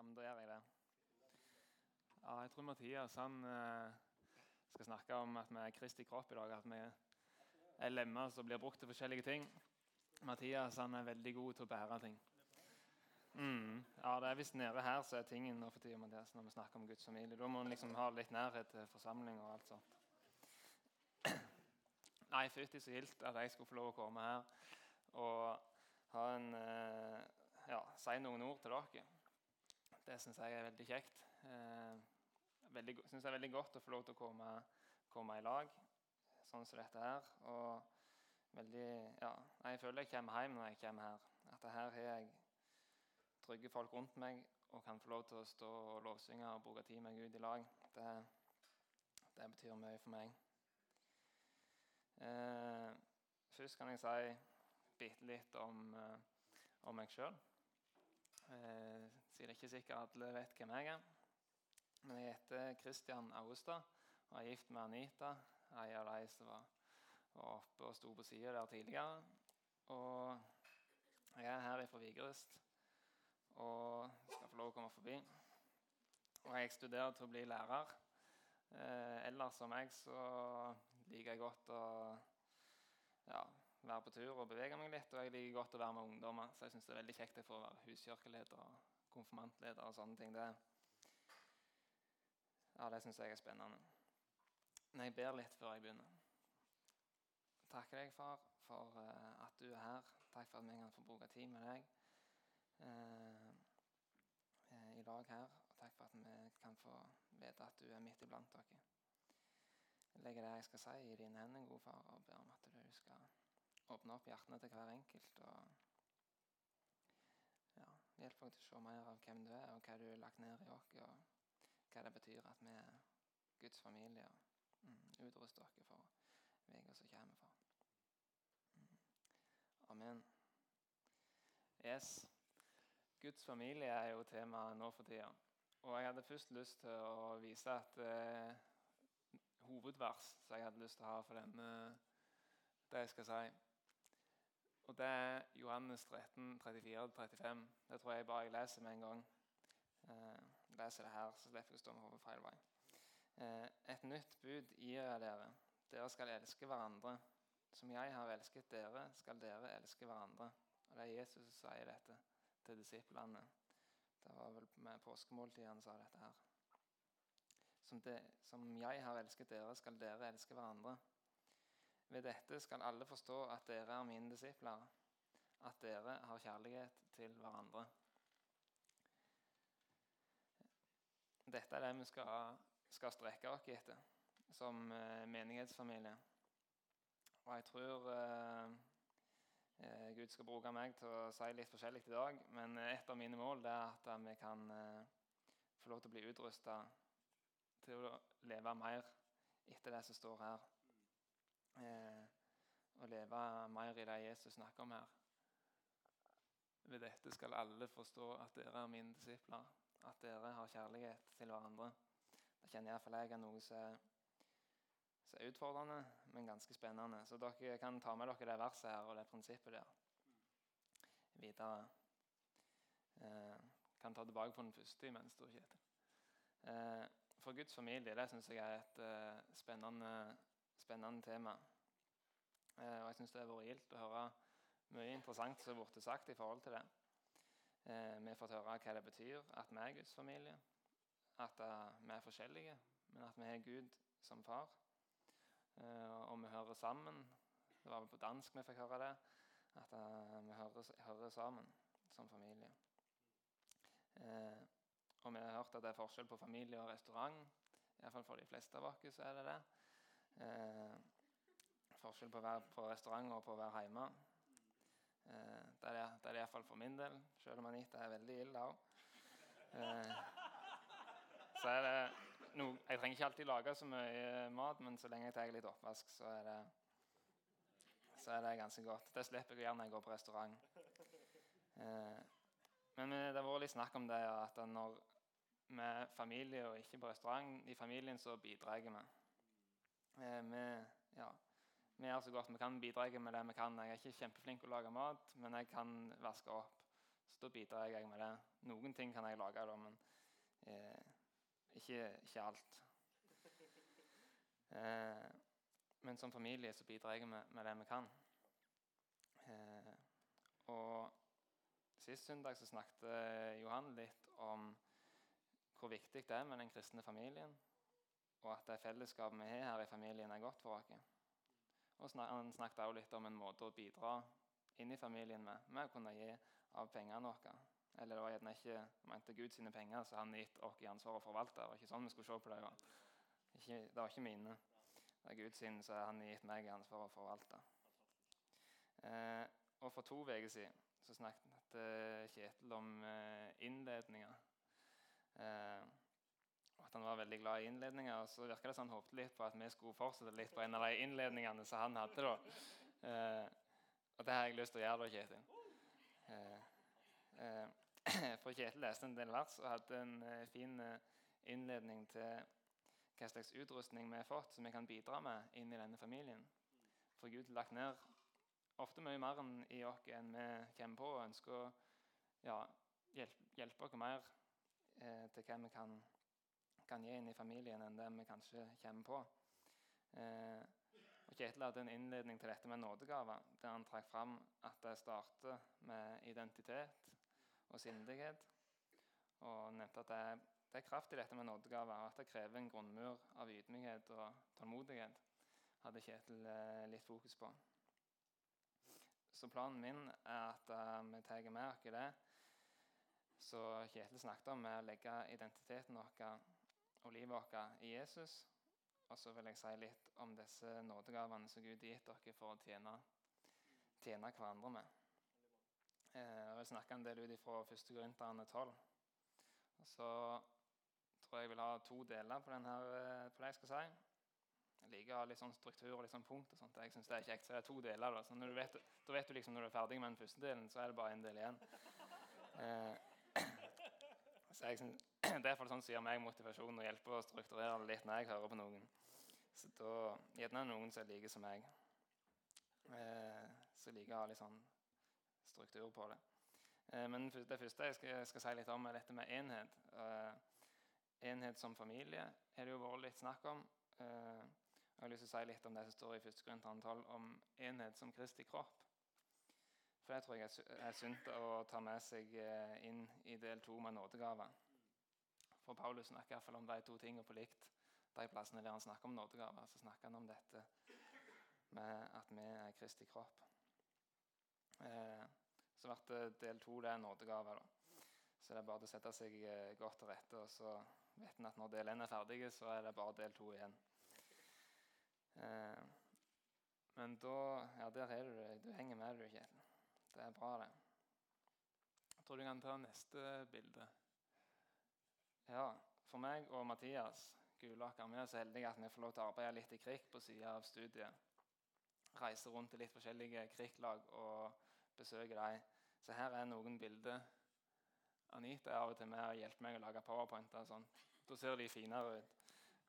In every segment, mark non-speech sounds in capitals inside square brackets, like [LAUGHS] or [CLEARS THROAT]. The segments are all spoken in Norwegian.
Ja, men da gjør jeg det. Ja, jeg tror Mathias han eh, skal snakke om at vi er Kristi kropp i dag. At vi er lemmer som blir brukt til forskjellige ting. Mathias han er veldig god til å bære ting. Mm. Ja, det er visst nede her så er tingen nå for tida, Mathias, når vi snakker om Guds familie. Da må en liksom ha litt nærhet til forsamling og alt sånt. [CLEARS THROAT] Nei, fytti så gildt at jeg skulle få lov å komme her og ha en, eh, ja, si noen ord til dere. Det syns jeg er veldig kjekt. Eh, veldig, synes det er veldig godt å få lov til å komme, komme i lag sånn som dette her. Og veldig, ja, jeg føler jeg kommer hjem når jeg kommer her. At her har jeg trygge folk rundt meg og kan få lov til å stå og lovsynge og bruke tid med Gud i lag. Det, det betyr mye for meg. Eh, først kan jeg si bitte litt om, eh, om meg sjøl. Eh, siden det er ikke sikkert alle vet hvem jeg er. Men jeg heter Kristian Austad og er gift med Anita, ei av de som var, oppe og sto på sida der tidligere. Og jeg er her fra Vigrest og skal få lov å komme forbi. Og jeg studerer til å bli lærer. Eh, ellers som meg så liker jeg godt å ja, være på tur og bevege meg litt. Og jeg liker godt å være med ungdommer, så jeg syns det er veldig kjekt å få være huskirkeleder og konfirmantleder og sånne ting. Det, ja, det syns jeg er spennende. Men jeg ber litt før jeg begynner. Takker deg, far, for uh, at du er her. Takk for at vi kan få bruke tid med deg uh, i lag her. Og takk for at vi kan få vite at du er midt iblant dere. Jeg legger det jeg skal si, i dine hender, gode far, og ber om at du skal åpne opp hjertene til hver enkelt. og Hjelp meg til å se mer av hvem du er, og hva du har lagt ned i oss. Og hva det betyr at vi er Guds familie. mm, Utrust dere for veien som kommer. For. Mm. Amen. Yes. Guds familie er jo temaet nå for tida. Og jeg hadde først lyst til å vise et eh, hovedvers som jeg hadde lyst til å ha for denne, det jeg skal si. Og det er Johannes 13, 34-35. Det tror jeg bare jeg leser med en gang. Eh, leser det her, så slipper jeg å stå med hodet feil vei. Eh, et nytt bud gir jeg dere. Dere skal elske hverandre. Som jeg har elsket dere, skal dere elske hverandre. Og det er Jesus som sier dette til disiplene. Det var vel med påskemåltidet han sa dette her. Som, det, som jeg har elsket dere, skal dere elske hverandre. Ved dette skal alle forstå at dere er mine disipler, at dere har kjærlighet til hverandre. Dette er det vi skal, skal strekke oss etter som eh, menighetsfamilie. Og jeg tror eh, Eh, Gud skal bruke meg til å si litt forskjellig i dag. Men eh, et av mine mål er at vi kan eh, få lov til å bli utrusta til å leve mer etter det som står her. Og leve mer i det Jesus snakker om her. Ved dette skal alle forstå at dere er mine disipler, at dere har kjærlighet til hverandre. Det kjenner iallfall jeg er noe som som er utfordrende, men ganske spennende. Så dere kan ta med dere det verset her og det prinsippet der videre. Eh, kan ta tilbake på den første imens. du ikke eh, For Guds familie det syns jeg er et eh, spennende, spennende, tema. Eh, og jeg syns det har vært gildt å høre mye interessant som har blitt sagt i forhold til det. Eh, vi har fått høre hva det betyr at vi er Guds familie. At uh, vi er forskjellige, men at vi har Gud som far. Eh, og vi hører sammen. Det var vel på dansk vi fikk høre det. At uh, vi hører, hører, sammen som familie. Uh, og vi har hørt at det er forskjell på familie og restaurant. Iallfall for de fleste av oss er det det. Uh, forskjell på å være på restaurant og på å være hjemme. det er det, iallfall for min del, selv om Anita er veldig ille òg. så er det no, jeg trenger ikke alltid lage så mye mat, men så lenge jeg tar litt oppvask, så er det, så er det ganske godt. Det slipper jeg gjerne når jeg går på restaurant. Eh, men det har vært litt snakk om det at når vi er familie og ikke på restaurant, i familien så bidrar vi. Eh, vi, ja, vi gjør så godt vi kan bidra med det vi kan. Jeg er ikke kjempeflink til å lage mat, men jeg kan vaske opp. Så da bidrar jeg med det. Noen ting kan jeg lage, da, men eh, ikke, ikke, alt. Eh, men som familie så bidrar jeg med, med det vi kan. Eh, og Sist søndag så snakket Johan litt om hvor viktig det er med den kristne familien, og at det fellesskapet vi har her i familien, er godt for oss. Og Han snakket også litt om en måte å bidra inn i familien med, med å kunne gi av pengene våre. Eller det var gjerne ikke mente Gud sine penger, så han gitt oss ansvar å forvalte. Det var ikke sånn vi skulle se på det. Det var ikke mine. Det er Gud sin, så han gitt meg i ansvar å forvalte. Eh, og For to uker siden så snakket Kjetil om eh, innledninger. Eh, at han var veldig glad i innledninger. Og så virka det som han håpte litt på at vi skulle fortsette litt på en av de innledningene som han hadde. da. Eh, og det har jeg lyst til å gjøre, da, Kjetil. Eh, eh, for Kjetil leste en del vers og hadde en eh, fin innledning til hva slags utrustning vi har fått som vi kan bidra med inn i denne familien. For Gud har lagt ned ofte mye mer i oss enn vi kommer på, og ønsker å ja, hjelpe, hjelpe oss mer eh, til hva vi kan, kan, gi inn i familien, enn det vi kanskje kommer på. Eh, og Kjetil hadde en innledning til dette med nådegaver, der han trakk fram at det starter med identitet og sindighet. Og nevnte at det er, det er kraft i dette med nådegaver, og at det krever en grunnmur av ydmykhet og tålmodighet. hadde Kjetil eh, litt fokus på. Så planen min er at uh, vi tar med oss det så Kjetil snakket om, med å legge identiteten vår og livet vårt i Jesus. Og så vil jeg si litt om disse nådegavene som Gud har gitt dere for å tjene, tjene hverandre med. Eh, jeg vil snakke en del ut fra 1. Korinterne 12. Og så tror jeg jeg vil ha to deler på, denne, eh, på det jeg skal si. Jeg liker å ha litt sånn struktur og litt sånn punkt. og sånt. Jeg synes det er kjekt, så det er to deler. Da, så du vet, da vet du liksom når du er ferdig med den første delen, så er det bare en del igjen. Eh, [CLEARS THROAT] så jeg synes, Det er sånn som gir meg motivasjon og hjelper å strukturere det litt når jeg hører på noen. Så da gjerne noen som er like som meg. Eh, som liker å ha litt sånn struktur på det. Eh, men det første jeg skal, skal, si litt om, er dette med enhet. Eh, enhet som familie har det jo vært litt snakk om. Eh, jeg har lyst til å si litt om det som står i 1. Korinther 12 om enhet som Kristi kropp. For det tror jeg er sunt å ta med seg eh, inn i del to med nådegaver. For Paulus snakker i hvert fall om de to tingene på likt. De plassene der han snakker om nådegaver, så snakker han om dette med at vi er Kristi kropp. Eh, så ble del to det er nådegaver. da. Så det er bare å sette seg eh, godt til rette. Og så vet en at når del én er ferdig, så er det bare del to igjen. Eh, men da Ja, der er du. Du henger med, du, Kjetil. Det er bra, det. Jeg tror du kan ta neste bilde. Ja, For meg og Mathias Gulaker vi er så heldige at vi får lov til å arbeide litt i krig på sida av studiet. Reise rundt til litt forskjellige KRIK-lag og besøke dem. Så her er noen bilder. Anita er av og til med og hjelper meg å lage powerpointer. Sånn. Da ser de finere ut.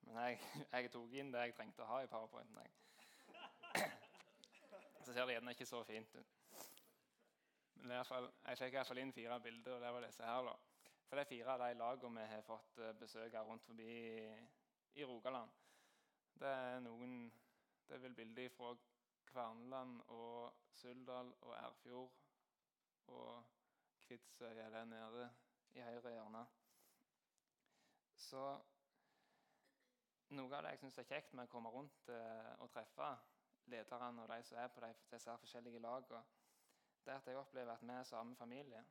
Men jeg, jeg, tok inn det jeg trengte å ha i powerpointen. Jeg. [CLEARS THROAT] Så ser det gjerne ikke så fint ut. Men fall, jeg fikk iallfall inn fire bilder, og det var disse her. da. For det er fire av de lagene vi har fått eh, besøk av rundt forbi i Rogaland. Det er noen Det er vel bilder fra Kverneland og Suldal og Erfjord og Kvitsøy er der nede i høyre hjørne. Så noe av det jeg syns er kjekt med å komme rundt eh, og treffe lederne og de som er på de, disse forskjellige lagene, det er at jeg opplever at vi er samme familie.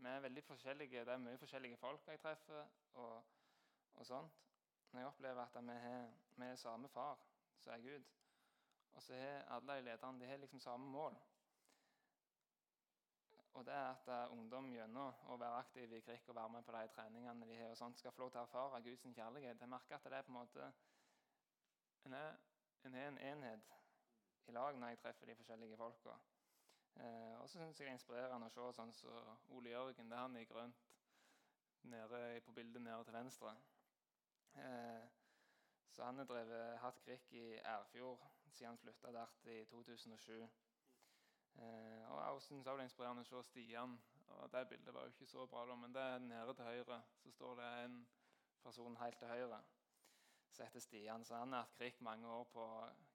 Vi er veldig forskjellige, Det er mye forskjellige folk jeg treffer. og, og sånt. Når jeg opplever at vi har, er samme far, som er Gud. Og så har alle de lederne de har liksom samme mål. Og det er at uh, ungdom gjennom å være aktiv i krig og være med på de treningene de har, og sånt, skal få lov til å erfare Guds kjærlighet. Jeg merker at det er på en måte En en enhet i lag når jeg treffer de forskjellige folka. Eh, og så syns jeg det er inspirerende å se sånn som så Ole Jørgen. Det er han i grønt nede på bildet nede til venstre. Eh, så han har drevet hatt KRIK i Ærfjord siden han flytta der i 2007. Eh, og Jeg syns det er inspirerende å se Stian og Det bildet var jo ikke så bra, da, men det er nede til høyre. Så står det en person helt til høyre som heter Stian. Så han har hatt krikk mange år på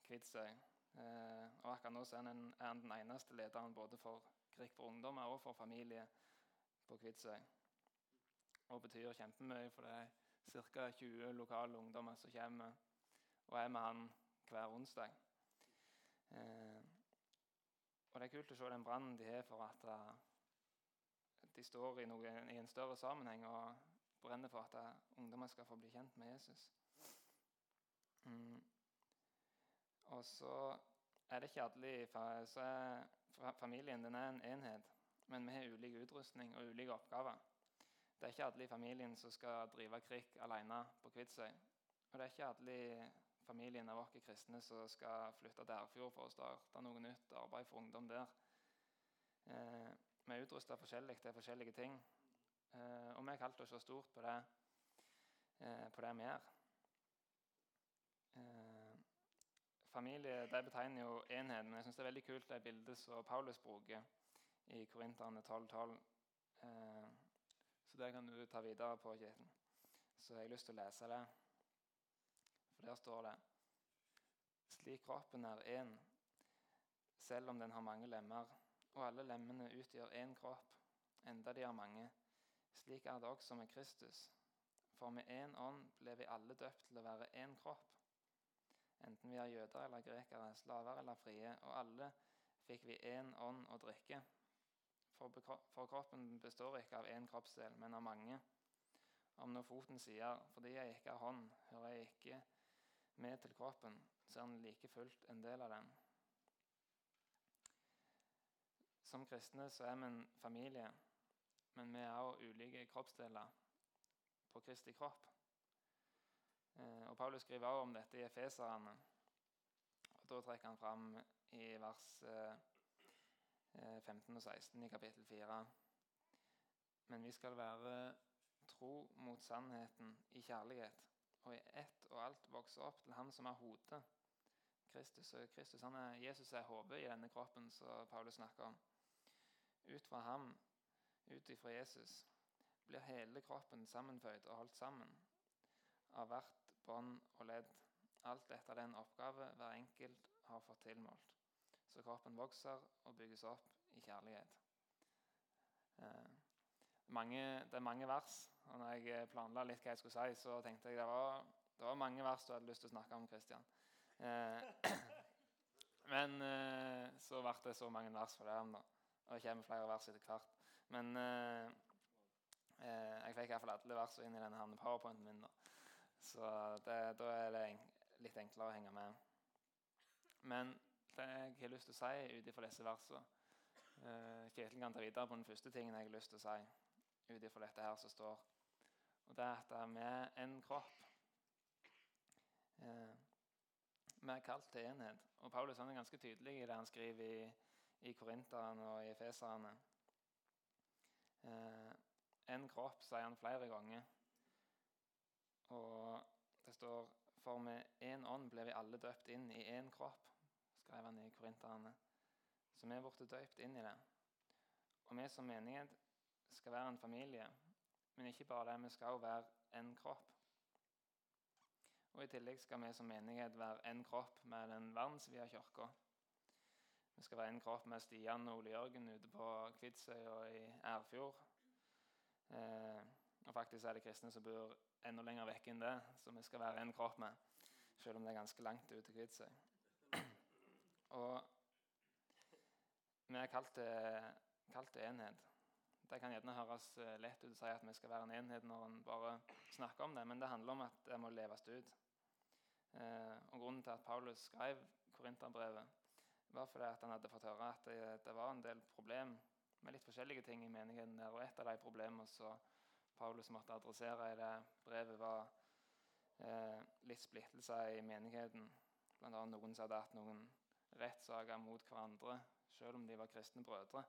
Kvitsøy. Eh, og akkurat nå er han, den eneste lederen både for krig for ungdommer og for familie på Kvitsøy. Og betyr kjempemye, for det er ca. 20 lokale ungdommer som kommer og er med han hver onsdag. Eh, og Det er kult å se den brannen de har for at uh, de står i, noe, i, en større sammenheng og brenner for at uh, ungdommer skal få bli kjent med Jesus. Mm. Og så er det ikke alle i familien den er en enhet, men vi har ulik utrustning og ulike oppgaver. Det er ikke alle i familien som skal drive krig alene på Kvitsøy. Og det er ikke alle i familien av oss kristne som skal flytte til Erfjord for å starte noe nytt arbeid for ungdom der. Eh, vi er utrusta forskjellig til forskjellige ting. Eh, og vi har kalt oss så stort på det, eh, på det vi gjør. Eh, familie det betegner jo enhet, men jeg syns det er veldig kult det bildet som Paulus bruker i Korinterne 12.12. Eh, så det kan du ta videre på, Kjetil. Så jeg har lyst til å lese det. For der står det Slik kroppen er én, selv om den har mange lemmer, og alle lemmene utgjør én kropp, enda de er mange. Slik er det også med Kristus. For med én ånd ble vi alle døpt til å være én kropp. Enten vi er jøder eller grekere, slaver eller frie, og alle fikk vi én ånd å drikke. For, kroppen består ikke av én kroppsdel, men av mange. Om når foten sier 'fordi jeg ikke har hånd, hører jeg ikke' med til kroppen, så er den like fullt en del av den. Som kristne så er vi en familie, men vi er også ulike kroppsdeler på Kristi kropp. Eh, og Paulus skriver også om dette i Efeserne. Og Da trekker han fram i vers 15 eh, og 16 i kapittel 4. Men vi skal være tro mot sannheten i kjærlighet og i ett og alt vokse opp til Han som er hodet. Kristus, Kristus han er, Jesus er hodet i denne kroppen som Paulus snakker om. Ut fra ham, ut ifra Jesus, blir hele kroppen sammenføyd og holdt sammen av hvert bånd og ledd, alt etter den oppgave hver enkelt har fått tilmålt. Så kroppen vokser og bygges opp i kjærlighet. Eh, mange, det er mange vers og når jeg planla litt hva jeg skulle si, så tenkte jeg det var, det var mange vers du hadde lyst til å snakke om, Kristian. Eh, [COUGHS] men eh, så ble det så mange vers for det. Da. Og det kommer flere vers etter hvert. Men eh, eh jeg fikk iallfall alle versene inn i denne powerpointen min. Da. Så det, da er det litt enklere å henge med. Men det jeg har lyst til å si ut ifra disse versene eh, Kjetil kan ta videre på den første tingen jeg har lyst til å si ut ifra dette her som står og det er at vi er en kropp. Eh, vi er kalt til enhet. Og Paulus er ganske tydelig i det han skriver i, i Korinteren og i Efeserne. Eh, en kropp, sier han flere ganger. Og det står For med én ånd ble vi alle døpt inn i én kropp, skrev han i Korinterne. Så vi er blitt døpt inn i det. Og vi som menighet skal være en familie men ikke bare det, vi skal også være en kropp. Og I tillegg skal vi som menighet være en kropp med den verdensvide kirka. Vi skal være en kropp med Stian og Ole Jørgen ute på Kvitsøy og i Erfjord. Eh, og faktisk er det kristne som bor enda lenger vekk enn det, som vi skal være en kropp med. Selv om det er ganske langt ut til Kvitsøy. Og vi er kalt til, enhet. Det kan gjerne høres eh, lett ut å si at vi skal være en enhet når en bare snakker om det, men det handler om at det må leves ut. Eh, og Grunnen til at Paulus skrev Korinterbrevet, var fordi at han hadde fått høre at det, var en del problem med litt forskjellige ting i menigheten der. Og et av de problemene som Paulus måtte adressere i det brevet, var eh, litt splittelser i menigheten. Blant annet noen som hadde hatt noen rettssaker mot hverandre, selv om de var kristne brødre.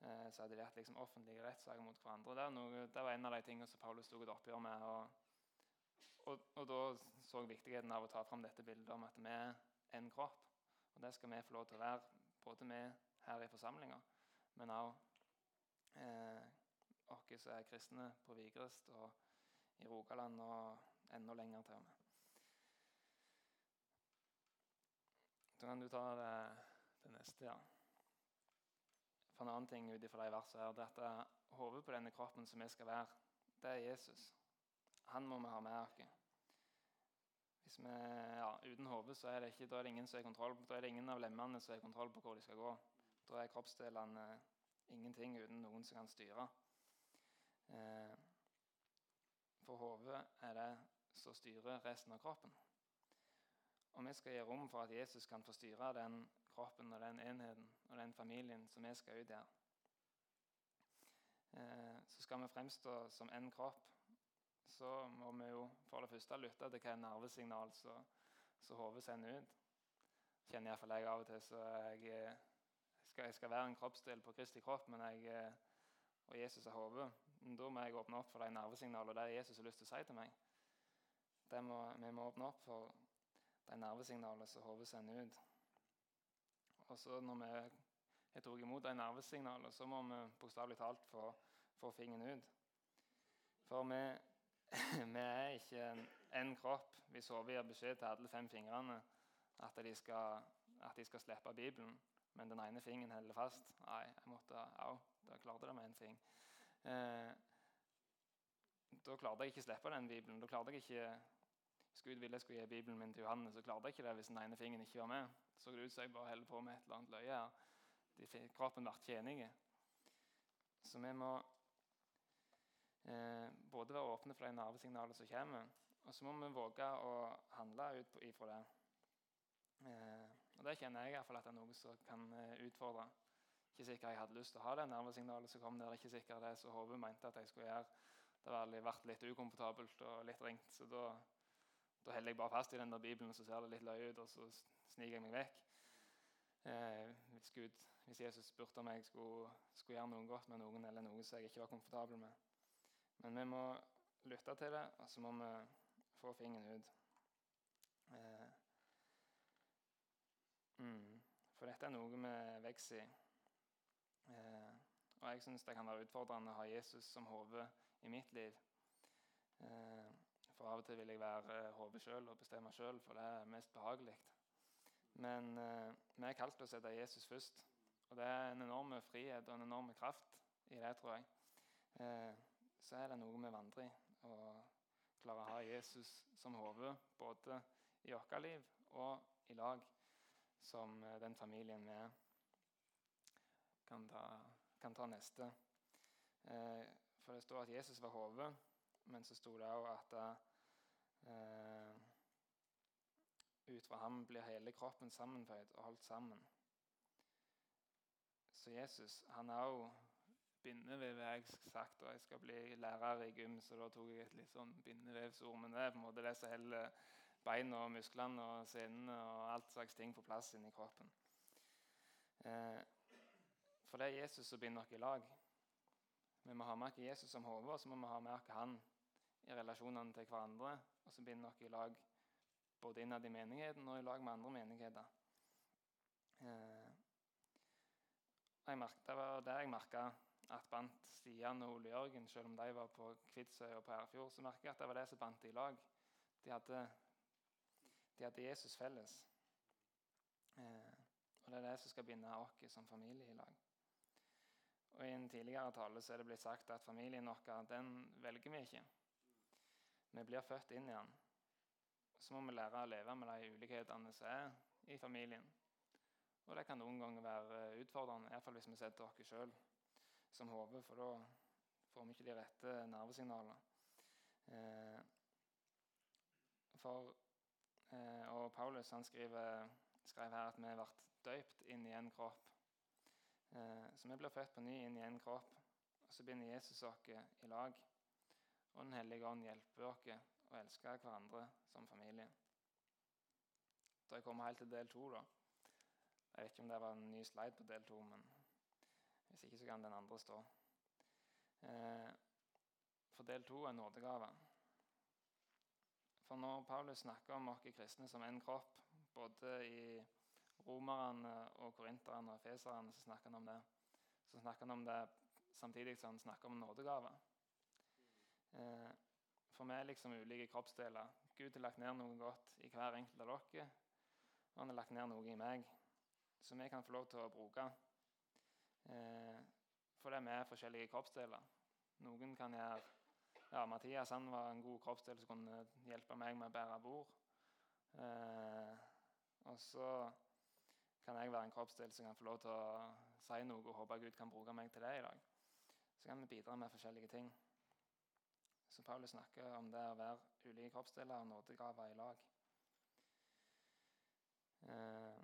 Eh, så hadde de hatt liksom offentlige rettssaker mot hverandre. Det, noe, det, var en av de tingene som Paulus tok et oppgjør med. Og, og, og, da så viktigheten av å ta fram dette bildet om at vi er en kropp. Og det skal vi få lov til å være, både vi her i forsamlinga, men òg eh, oss som er kristne på Vigrest og i Rogaland og enda lenger til og med. Så kan du ta det, det neste, ja. For en annen ting ut ifra de versene her, det er at hodet på denne kroppen som vi skal være, det er Jesus. Han må vi ha med oss. Hvis vi, ja, uten hode er det ikke, da er det ingen som er kontroll, da er det ingen av lemmene som har kontroll på hvor de skal gå. Da er kroppsdelene ingenting uten noen som kan styre. Eh, for hodet er det som styrer resten av kroppen. Og vi skal gi rom for at Jesus kan få styre den kroppen og den enheten og den familien som vi skal ut i Eh, så skal vi fremstå som én kropp så må vi jo for det første lytte til hva nervesignal som hodet sender ut. Kjenner iallfall jeg av og til. Så jeg, skal, jeg skal, være en kroppsdel på Kristi kropp, men jeg, og Jesus er hodet. Da må jeg åpne opp for de nervesignalene det Jesus har lyst til å si til meg. Må, vi må åpne opp for de nervesignalene som hodet sender ut. Og så når vi har tatt imot de nervesignalene, så må vi bokstavelig talt få, få fingeren ut. For vi [CLEARS THROAT] vi er ikke en kropp. Hvis hodet gir beskjed til alle fem fingrene at de, skal, at de skal slippe Bibelen, men den ene fingeren holder fast Nei, jeg måtte Au, da klarte det med en fing. Eh, da klarte jeg ikke å slippe den Bibelen. Da klarte jeg ikke Hvis Gud ville jeg skulle gi Bibelen min til Johannes, så klarte jeg ikke det hvis den ene fingeren ikke var med. Så det ut som jeg bare holder på med et eller annet løye her. De, kroppen ble tjenig. Så vi må eh, både være åpne for de nervesignalene som kommer, og så må vi våge å handle ut ifra det. Eh, og Det kjenner jeg i hvert fall at det er noe som kan eh, utfordre. Ikke sikkert jeg hadde lyst til å ha det nervesignalet som kom der. Ikke sikkert det som hodet mente at jeg skulle gjøre. Det hadde vært litt ukomfortabelt og litt ringt. Så da, da holder jeg bare fast i den der Bibelen, så ser det litt løye ut, og så sniker jeg meg vekk. Eh, hvis, Gud, hvis Jesus spurte om jeg skulle, skulle, gjøre noe godt med noen, eller noe som jeg ikke var komfortabel med. Men vi må lytte til det, og så må vi få fingeren ut. Eh, mm, for dette er noe vi vokser i. Eh, og jeg syns det kan være utfordrende å ha Jesus som hode i mitt liv. Eh, for av og til vil jeg være hode sjøl og bestemme sjøl, for det er mest behagelig. Men eh, vi er kalt til å sette Jesus først. Og det er en enorm frihet og en enorm kraft i det, tror jeg. Eh, så er det noe vi vandrer i. Å klare å ha Jesus som hode både i vårt liv og i lag som eh, den familien vi kan ta, kan ta neste. Eh, for det står at Jesus var hodet, men så sto det òg at eh, ut fra ham blir hele kroppen sammenføyd og holdt sammen. Så Jesus han er òg bindevev, har jeg sagt, og jeg skal bli lærer i gym, så da tok jeg et litt sånn bindevevsord. Men det er på en måte det som holder beina og musklene og senene og alt slags ting på plass inni kroppen. Eh, for det er Jesus som binder oss i lag. Vi må ha med oss Jesus som hode, og så må vi ha med oss han i relasjonene til hverandre. Og så binder oss i lag både innad i menigheten og i lag med andre menigheter. Eh, det var det jeg merka at bandt Stian og Ole Jørgen, selv om de var på Kvitsøy og på Erfjord, så merker jeg at det var det som bandt i lag. De hadde, de hadde Jesus felles. Eh, og det er det som skal binde oss som familie i lag. Og I en tidligere tale så er det blitt sagt at familien vår den velger vi ikke. Vi blir født inn i den. Så må vi lære å leve med de ulikhetene som er i familien. Og det kan noen ganger være utfordrende, iallfall hvis vi setter oss sjøl som hodet, for da får vi ikke de rette nervesignalene. Eh, for, eh, og Paulus han skriver, skrev her at vi ble døypt inn i en kropp. Eh, så vi blir født på ny inn i en kropp. Og så binder Jesus oss i lag. Og Den hellige ånd hjelper oss å elske hverandre som familie. Da jeg kommer helt til del to, da. Jeg vet ikke om det var en ny slide på del to, men hvis ikke så kan den andre stå. Eh, for del to er nådegave. For når Paulus snakker om oss kristne som en kropp, både i romerne og korinterne og feserne, så snakker han om det. Så snakker han om det samtidig som han snakker om nådegave. Eh, for vi er liksom ulike kroppsdeler. Gud har lagt ned noe godt i hver enkelt av dere, og han har lagt ned noe i meg som vi kan få lov til å bruke. Eh, det er er forskjellige kroppsdeler. Noen kan gjøre ja, Mathias han var en god kroppsdel som kunne hjelpe meg med å bære bord. Eh, og så kan jeg være en kroppsdel som kan få lov til å si noe og håpe Gud kan bruke meg til det i dag. Så kan vi bidra med forskjellige ting. Så Paulus snakker om det å være ulike kroppsdeler og nådegaver i lag. Eh,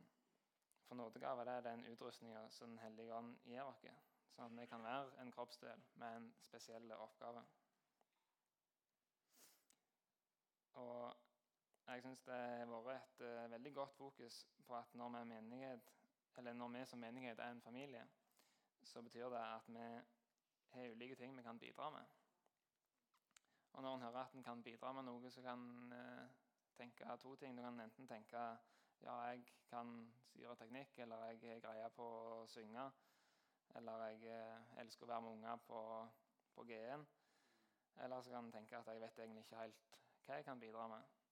for nådegaver er den utrustninga som Den hellige ånd gir oss, sånn at vi kan være en kroppsdel med en spesiell oppgave. Og jeg syns det har vært et uh, veldig godt fokus på at når vi, menighet, når vi, som menighet er en familie, så betyr det at vi har ulike ting vi kan bidra med. Og når en hører at en kan bidra med noe, så kan en uh, tenke to ting. Du kan enten tenke ja, jeg kan styre teknikk, eller jeg greia på å synge. Eller jeg uh, elsker å være med unger på, på G1. Eller så kan en tenke at jeg vet egentlig ikke helt hva jeg kan bidra med.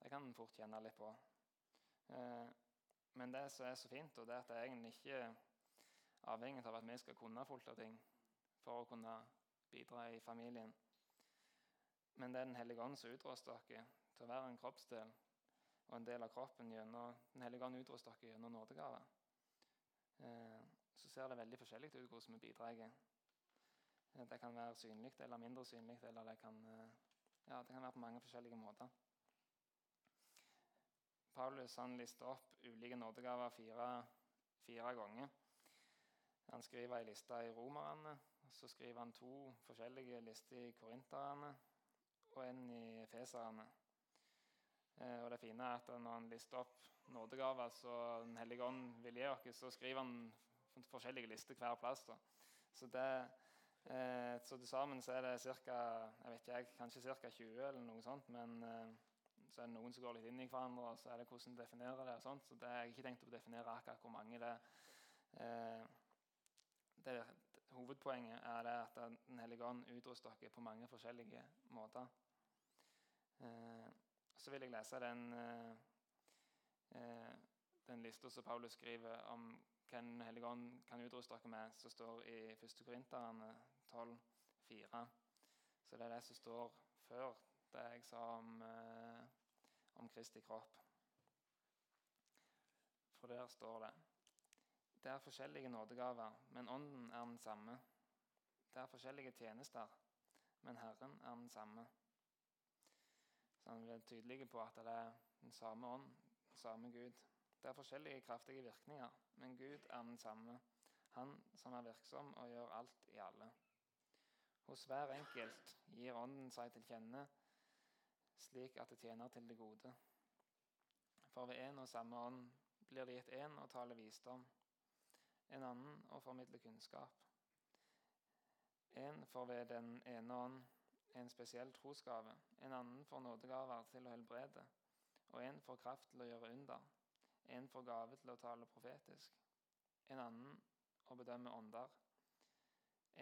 Det kan en fort kjenne litt på. Eh, men det som er så fint, og det er at det egentlig ikke avhengig av at vi skal kunne fullt av ting for å kunne bidra i familien. Men det er Den hellige ånd som utruster dere til å være en kroppsdel og en del av kroppen gjennom Den hellige ånd utruster dere gjennom nådegaver. Eh, så ser det veldig forskjellig ut hvordan vi bidrar. Eh, det kan være synlig eller mindre synlig, eller det kan, ja, det kan være på mange forskjellige måter. Paulus han lister opp ulike nådegaver fire, fire ganger. Han skriver ei liste i Romerne, så skriver han to forskjellige lister i Korinterne og en i Feserne. Eh, og det fine er at når han lister opp nådegaver som Den hellige ånd vil gi oss, så skriver han forskjellige lister hver plass. Da. Så det eh, så til sammen så er det cirka, Jeg vet ikke, kanskje ca. 20 eller noe sånt. Men eh, så er det noen som går litt inn i hverandre, og så er det hvordan du definerer det. og sånt, så det har jeg ikke tenkt å definere akkurat hvor mange det er. Eh, hovedpoenget er det at Den hellige ånd utruster dere på mange forskjellige måter. Eh, så vil jeg lese den, eh, eh den lista som Paulus skriver om hva Den hellige ånd kan utruste dere med, som står i 1. Korinterne 12,4. Så det er det som står før det jeg sa om, om Kristi kropp. For der står det Det er forskjellige nådegaver, men Ånden er den samme. Det er forskjellige tjenester, men Herren er den samme. Så han er tydelig på at det er den samme ånd, den samme Gud. Det er forskjellige kraftige virkninger, men Gud er den samme. Han som er virksom og gjør alt i alle. Hos hver enkelt gir Ånden seg til kjenne slik at det tjener til det gode. For ved en og samme ånd blir det gitt én å tale visdom, en annen å formidle kunnskap. En får ved den ene ånd en spesiell trosgave, en annen får nådegaver til å helbrede, og en får kraft til å gjøre under, en får gave til å tale profetisk, en annen å bedømme ånder,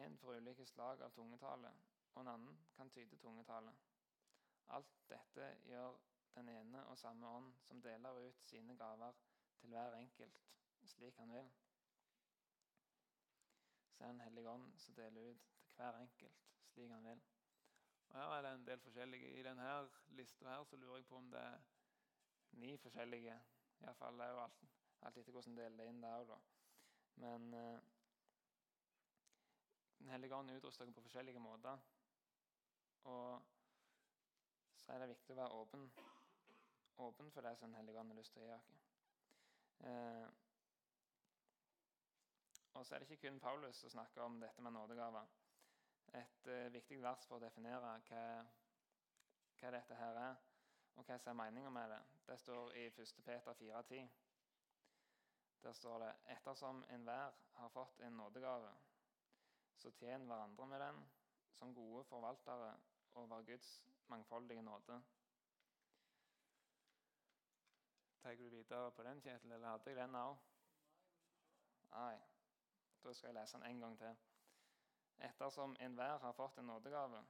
en får ulike slag av tungetale, og en annen kan tyde tungetale. Alt dette gjør den ene og samme ånd, som deler ut sine gaver til hver enkelt slik han vil. Så er det Den hellige ånd som deler ut til hver enkelt slik han vil. Og Her er det en del forskjellige. I denne lista her så lurer jeg på om det er ni forskjellige. Iallfall er jo alt, alt etter hvordan deler det inn der òg, Men eh, Den hellige ånd utruster dere på forskjellige måter. Og så er det viktig å være åpen, åpen for det som Den hellige ånd har lyst til å gi oss. Eh, og så er det ikke kun Paulus som snakker om dette med nådegaver. Et eh, viktig vers for å definere hva, hva dette her er, og hva som er meninga med det, det står i 1. Peter 4,10. Der står det ettersom enhver har fått en nådegave, så tjen hverandre med den som gode forvaltere over Guds mangfoldige nåde. Tar du videre på den, Kjetil, eller hadde jeg den òg? Nei. Da skal jeg lese den en gang til. ettersom enhver har fått en nådegave.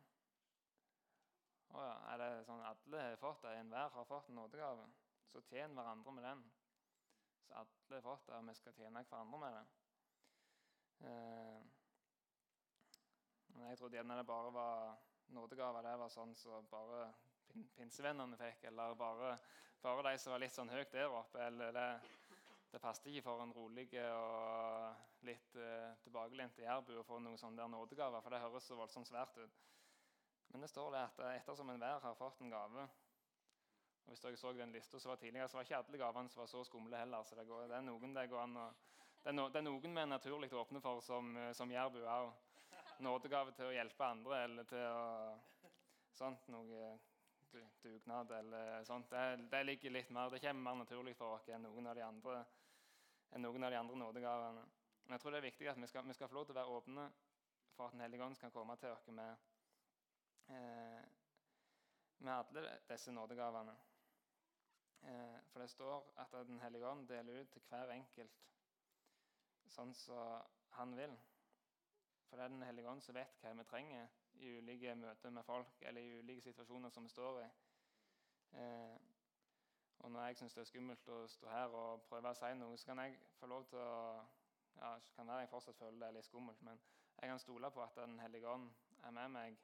Å ja, er det sånn alle har fått det? Enhver har fått en nådegave. Så tjen hverandre med den. Så alle har fått det, og vi skal tjene hverandre med det. Eh, men jeg trodde gjerne det bare var nådegaver. Det var sånn som så bare pin pinsevennene fikk, eller bare, bare, de som var litt sånn høyt der oppe. eller det, det passet ikke for en rolig og litt uh, tilbakelent jærbu å få noen sånne der nådegaver, for det høres så voldsomt svært ut. Men det står det at ettersom enhver har fått en gave og Hvis dere så den lista som var tidligere, så var ikke alle gavene som var så skumle heller. så det, går, det er noen det går an å, det er, no, det er noen vi er naturlig åpne for som, som jærbu òg. Nådegave til å hjelpe andre eller til å sånt, Noe dugnad eller sånt. Det, det, ligger litt mer, det kommer mer naturlig for oss enn noen av de andre, av de andre nådegavene. Men jeg tror det er viktig at vi skal, vi skal få lov til å være åpne for at Den hellige ånd skal komme til oss med, eh, med alle disse nådegavene. Eh, for det står at Den hellige ånd deler ut til hver enkelt sånn som han vil. For det er Den hellige ånd som vet hva vi trenger i ulike møter med folk eller i ulike situasjoner som vi står i. Eh, og når jeg syns det er skummelt å stå her og prøve å si noe, så kan jeg få lov til å ja, kan være jeg fortsatt føler det er litt skummelt, men jeg kan stole på at Den hellige ånd er med meg.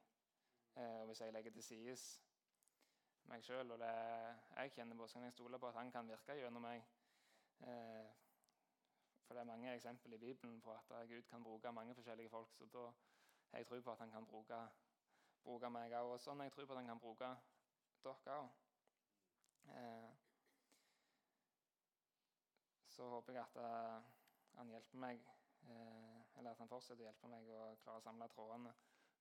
Eh, og hvis jeg legger til side meg sjøl og det jeg kjenner på, så kan jeg stole på at han kan virke gjennom meg. Eh, for det er mange eksempler i Bibelen på at Gud kan bruke mange forskjellige folk. Så da har jeg tro på at han kan bruke, bruke meg òg. Og sånn har jeg tro på at han kan bruke dere òg. Eh, så håper jeg at uh, han hjelper meg, eh, eller at han fortsetter å hjelpe meg å klare å samle trådene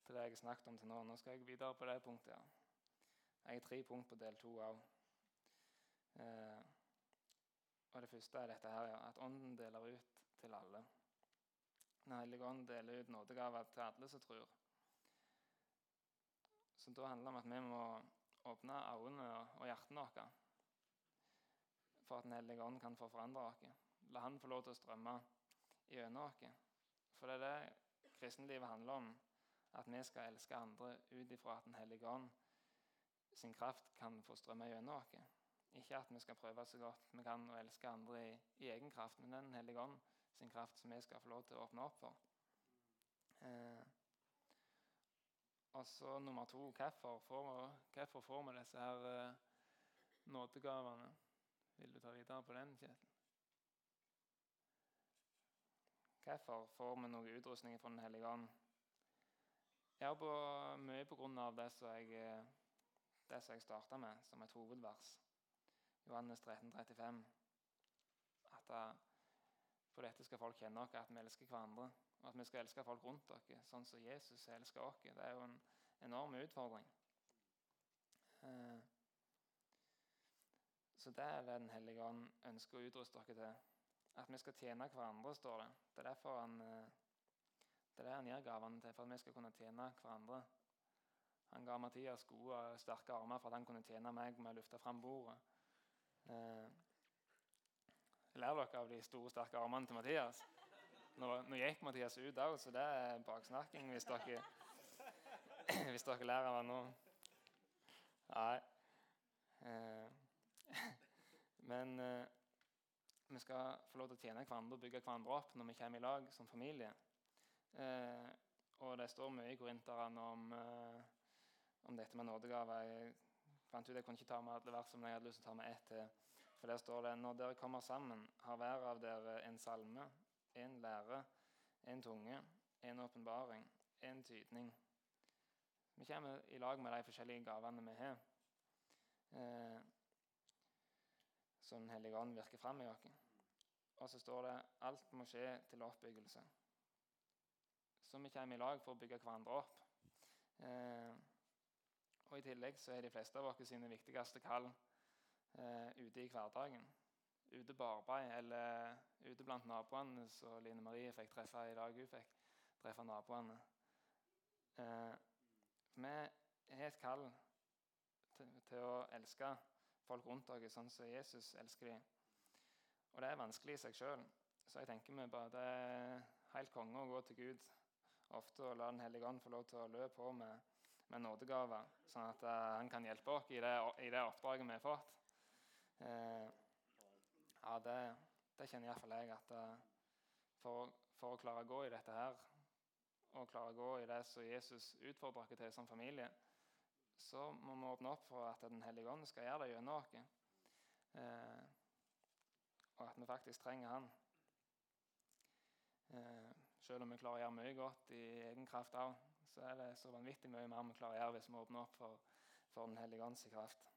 til det jeg har snakket om til nå. Nå skal jeg videre på det punktet. ja. Jeg har tre punkt på del to òg. Eh, og det første er dette her, ja, at Ånden deler ut til alle. Den hellige ånd deler ut nådegaver til alle som tror. Så da handler det om at vi må åpne øynene og hjertene våre for at Den hellige ånd kan få forandre oss. La Han få lov til å strømme gjennom oss. For det er det kristenlivet handler om. At vi skal elske andre ut ifra at Den hellige ånd sin kraft kan få strømme gjennom oss. Ikke at vi skal prøve så godt vi kan å elske andre i, i egen kraft, men Den hellige ånd sin kraft som vi skal få lov til å åpne opp for. Eh, og så nummer to hvorfor får, vi disse her eh, nådegavene? Vil du ta videre på den, Kjetil? Hvorfor får vi noe utrustning fra Den hellige ånd? Ja, på, mye på grunn av det som jeg, eh, det jeg starta med som et hovedvers. Johannes 13, 35. At uh, på dette skal folk kjenne oss, at vi elsker hverandre. Og at vi skal elske folk rundt oss, sånn som Jesus elsker oss. Det er jo en enorm utfordring. Uh, så det er det Den hellige ånd ønsker å utruste dere til. At vi skal tjene hverandre, står det. Det er derfor han, uh, det er det han gir gavene til, for at vi skal kunne tjene hverandre. Han ga Mathias gode, sterke armer for at han kunne tjene meg med å løfte fram bordet. Eh, lærer dere av de store, sterke armene til Mathias? Nå, nå gikk Mathias ut òg, så det er baksnakking hvis dere, [CLEARS THROAT] hvis dere lærer av ham nå. Nei. Eh, [LAUGHS] men eh, vi skal få lov til å tjene hverandre og bygge hverandre opp når vi kommer i lag som familie. Eh, og det står mye i Korinteren om, eh, om dette med nådegaver. Fant ut Jeg kunne ikke ta med alle versene, men jeg hadde lyst til å ta med ett til. For der står det når dere kommer sammen, har hver av dere en salme, en lære, en tunge, en åpenbaring, en tydning. Vi kommer i lag med de forskjellige gavene vi har. Eh, som Den hellige ånd virker fram i oss. Og så står det alt må skje til oppbyggelse. Så vi kommer i lag for å bygge hverandre opp. Eh, og I tillegg så er de fleste av oss sine viktigste kall eh, ute i hverdagen. Ute på arbeid eller ute blant naboene, så Line Marie fikk treffe i dag. Hun fikk treffe naboene. Eh, vi har et kall til, til, å elske folk rundt oss sånn som Jesus elsker dem. Og det er vanskelig i seg sjøl. Så jeg tenker vi bare det er helt konge å gå til Gud ofte å la Den hellige ånd få lov til å løpe på med, med nådegaver, sånn at uh, han kan hjelpe oss i det, i det oppdraget vi har fått. Uh, ja, det, det kjenner iallfall jeg at uh, for, for, å klare å gå i dette her, og klare å gå i det som Jesus utfordrer oss til som familie, så må vi åpne opp for at Den hellige ånd skal gjøre det gjennom oss. Eh, og at vi faktisk trenger Han. Eh, selv om vi klarer å gjøre mye godt i egen kraft òg, så er det så vanvittig mye mer vi klarer å gjøre hvis vi åpner opp for, for Den hellige ånds kraft.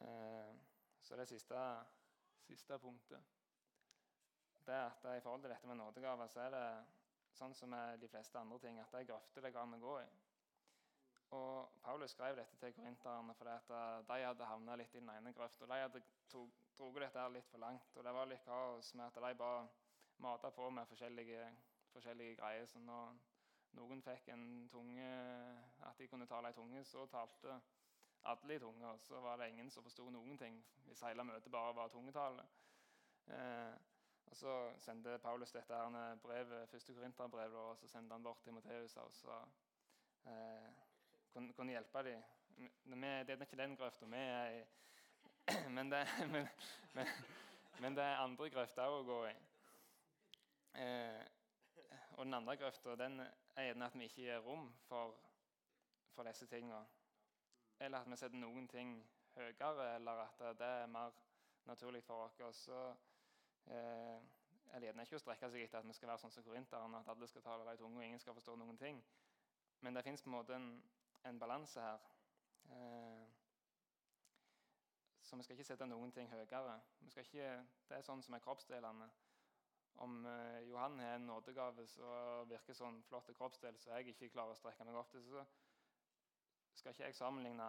Eh, så det siste, siste punktet det er at I forhold til dette med nådegaver så er det sånn som med de fleste andre ting, at det er grøfter det går an å gå i. Og Paulus skrev dette til korinterne fordi at de hadde havna litt i den ene grøfta. De hadde dratt dette litt for langt. Og det var litt kaos med at de bare mata på med forskjellige, forskjellige greier. Så når noen fikk en tunge, at de kunne tale i tunge, så talte alle i tunge. Og så var det ingen som forsto noen ting hvis hele møtet bare var tungetale. Eh, og Så sendte Paulus dette her brevet, første korinterbrev, og så sendte han bort til Matteus. Og så eh, kunne, kunne, hjelpe dem. Det er ikke den grøfta vi er i. [CLEARS THROAT] Men det, men, men, men det er andre grøfter å gå i. Eh, og den andre grøfta er gjerne at vi ikke gir rom for, for disse tingene. Eller at vi setter noen ting høyere, eller at det er mer naturlig for oss. Så eh, er ikke å strekke seg etter at vi skal være sånn som korinteren, at alle skal tale de tunge og ingen skal forstå noen ting. Men det fins på en måte en balanse her. Eh, så vi skal ikke sette noen ting høyere. Ikke, det er sånn som er kroppsdelene. Om eh, Johan har en nådegave som virker sånn flott kroppsdel så jeg ikke klarer å strekke meg opp til, så skal ikke jeg sammenligne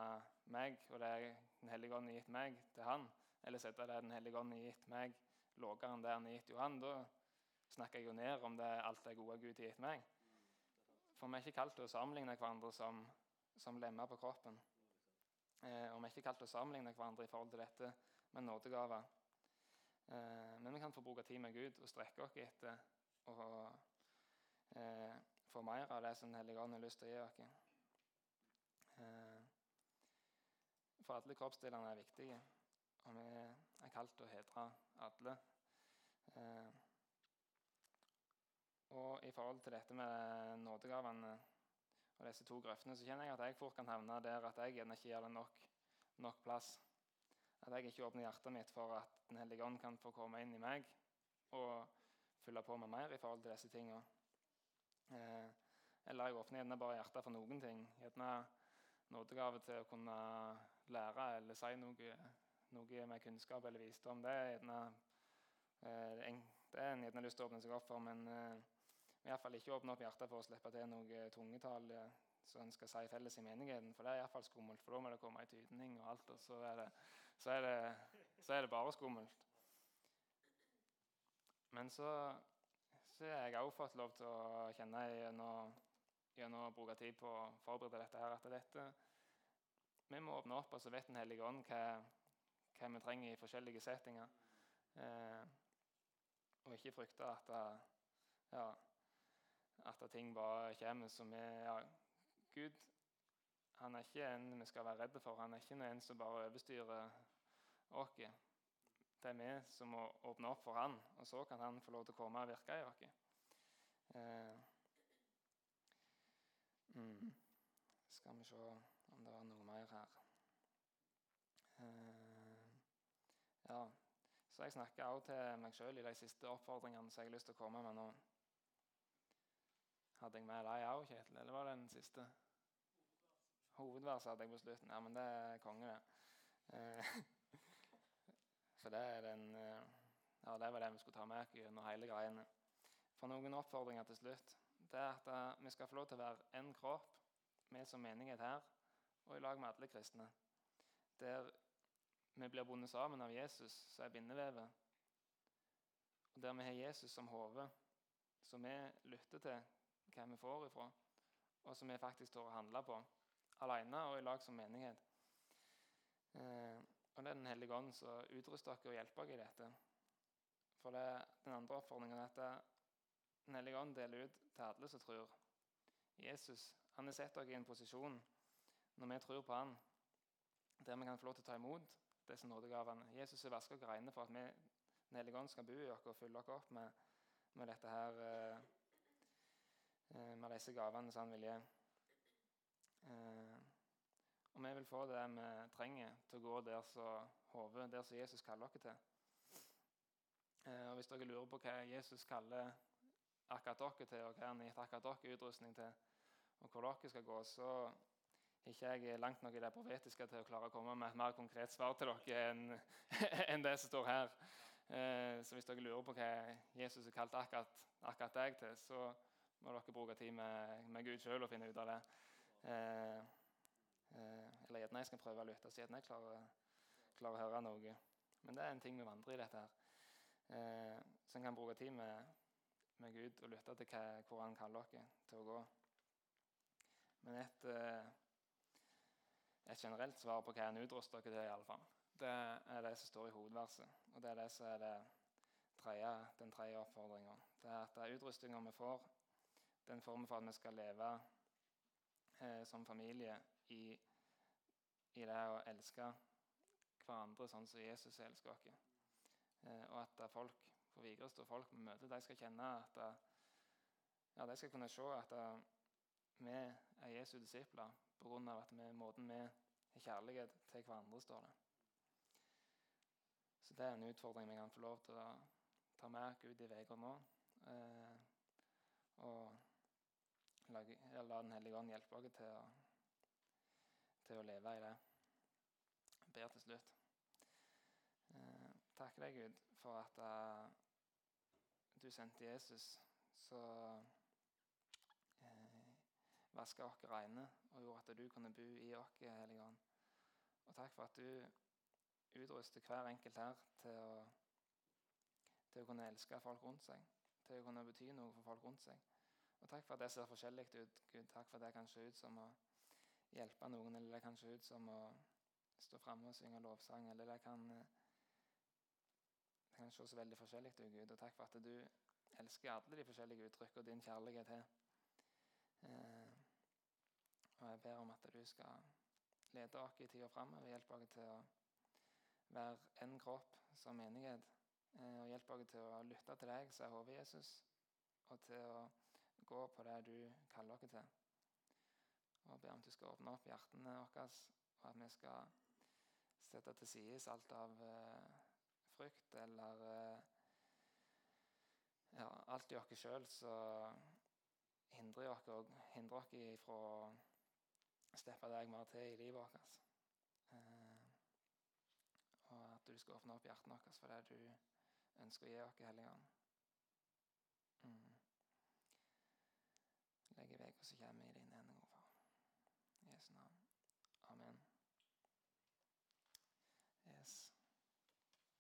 meg og det Den hellige ånd har gitt meg, til han, eller sette det Den hellige ånd har gitt meg, lavere enn det han har gitt Johan. Da snakker jeg jo ned om det alt det gode Gud har gitt meg. For vi er ikke kalt til å sammenligne hverandre som, som lemmer på kroppen. Eh, og vi er ikke kalt til å sammenligne hverandre i forhold til dette med nådegaver. Eh, men vi kan få bruke tid med Gud og strekke oss etter og eh, få mer av det som Den hellige ånd har lyst til å gi oss. Eh, for alle kroppsdelene er viktige, og vi er kalt til å hedre alle. Og i forhold til dette med nådegavene og disse to grøftene, så kjenner jeg at jeg fort kan havne der at jeg gjerne ikke gir det nok, nok plass. At jeg ikke åpner hjertet mitt for at Den hellige ånd kan få komme inn i meg og fylle på med mer i forhold til disse. Eh, eller jeg åpner gjerne bare hjertet for noen ting. Gjerne nådegave til å kunne lære eller si noe, noe med kunnskap eller visdom. Det er gjerne eh, det er en gjerne lyst til å åpne seg opp for, men eh, i hvert fall ikke åpne opp hjertet for å slippe til noe tungetall som en skal si felles i menigheten. For det er iallfall skummelt, for da må det komme i tydning og alt. og så er det så er det, så er det bare skummelt. Men så, så har jeg òg fått lov til å kjenne gjennom, gjennom å bruke tid på å forberede dette her, at dette, vi må åpne opp, og så vet Den hellige ånd hva, hva, vi trenger i forskjellige settinger. Eh, og ikke frykte at, ja, at ting bare kommer som er ja, Gud han er ikke en vi skal være redde for. Han er ikke en som bare overstyrer oss. Det er vi som må åpne opp for han, og så kan han få lov til å komme og virke i oss. Eh, mm. Skal vi se om det er noe mer her. Eh, ja, så jeg snakker også til meg sjøl i de siste oppfordringene som jeg har lyst til å komme med nå. Hadde jeg med deg òg, Kjetil, eller var det den siste? Hovedverset hadde jeg på slutten. Ja, men det er konge, det. Eh, [LAUGHS] for det den eh, Ja, det var det vi skulle ta med gjennom hele greiene. For noen oppfordringer til slutt. Det er at eh, vi skal få lov til å være én kropp, vi som menighet her, og i lag med alle kristne. Der vi blir bundet sammen av Jesus, som er bindevevet. Og der vi har Jesus som hode, som vi lytter til hva vi får ifra, og som vi faktisk tør å handle på alene og i lag som menighet. Eh, og Det er Den hellige ånd som utruster dere og hjelper dere i dette. For det, Den andre oppfordringen er at Den hellige ånd deler ut til alle som tror. Jesus han har sett dere i en posisjon når vi tror på han, der vi kan få lov til å ta imot disse nådegavene. Jesus har vasket oss rene for at vi, Den hellige ånd skal bo i oss og fylle oss opp med, med dette her eh, eh, med disse gavene som han vil gi. Eh, og vi vil få det vi trenger til å gå der som hodet, der som Jesus kaller oss til. Og Hvis dere lurer på hva Jesus kaller akkurat dere til, og hva han har gitt akkurat dere utrustning til, og hvor dere skal gå, så er ikke jeg langt nok i det profetiske til å klare å komme med et mer konkret svar til dere enn, [LAUGHS] en det som står her. Eh, så hvis dere lurer på hva Jesus har kalt akkurat, akkurat deg til, så må dere bruke tid med, med Gud sjøl og finne ut av det. Eh, eller gjerne jeg skal prøve å lytte, så gjerne jeg klarer, klarer, å høre noe. Men det er en ting vi vandrer i dette her. Eh, så en kan bruke tid med, med Gud og lytte til hva, hvor han kaller dere til å gå. Men et, eh, et generelt svar på hva en utruster dere til, iallfall, det er det som står i hovedverset. Og det er det som er det treie, den tredje oppfordringa. Det er at utrustinga vi får, den formen for at vi skal leve eh, som familie i, i, det å elske hverandre sånn som Jesus elsker oss. Eh, og at folk på Vigrest og folk vi møter, de skal kjenne at ja, de skal kunne se at vi er Jesu disipler pga. at vi, måten vi har kjærlighet til hverandre, står det. Så det er en utfordring vi kan få lov til å ta med Gud i uka nå. Eh, og la Den hellige ånd hjelpe oss til å, til å leve i det. Jeg ber til slutt. Eh, takker deg, Gud, for at uh, du sendte Jesus så vaske oss reine og gjorde at du kunne bo i oss, Hellige Ånd. Og takk for at du utruster hver enkelt her til å, til å kunne elske folk rundt seg, til å kunne bety noe for folk rundt seg. Og takk for at det ser forskjellig ut. Gud, takk for at det kan se ut som å hjelpe noen, eller det kan se ut som å stå framme og synge lovsang, eller det kan, det kan se så veldig forskjellig ut, Gud. Og takk for at du elsker alle de forskjellige uttrykk og din kjærlighet her. Eh, og jeg ber om at du skal lede oss i tida framover, hjelpe oss til å være en kropp som menighet. Eh, og hjelpe oss til å lytte til deg, som er hodet Jesus, og til å gå på det du kaller oss til. Og ber om at du skal åpne opp hjertene våre, og at vi skal sette til side alt av uh, frykt eller uh, ja, alt i oss sjøl som hindrer oss fra å slippe deg mer til i livet vårt. Uh, og at du skal åpne opp hjertene våre for det du ønsker å gi oss, Hellige Ånd. Mm. Legg i vei, så kommer i dine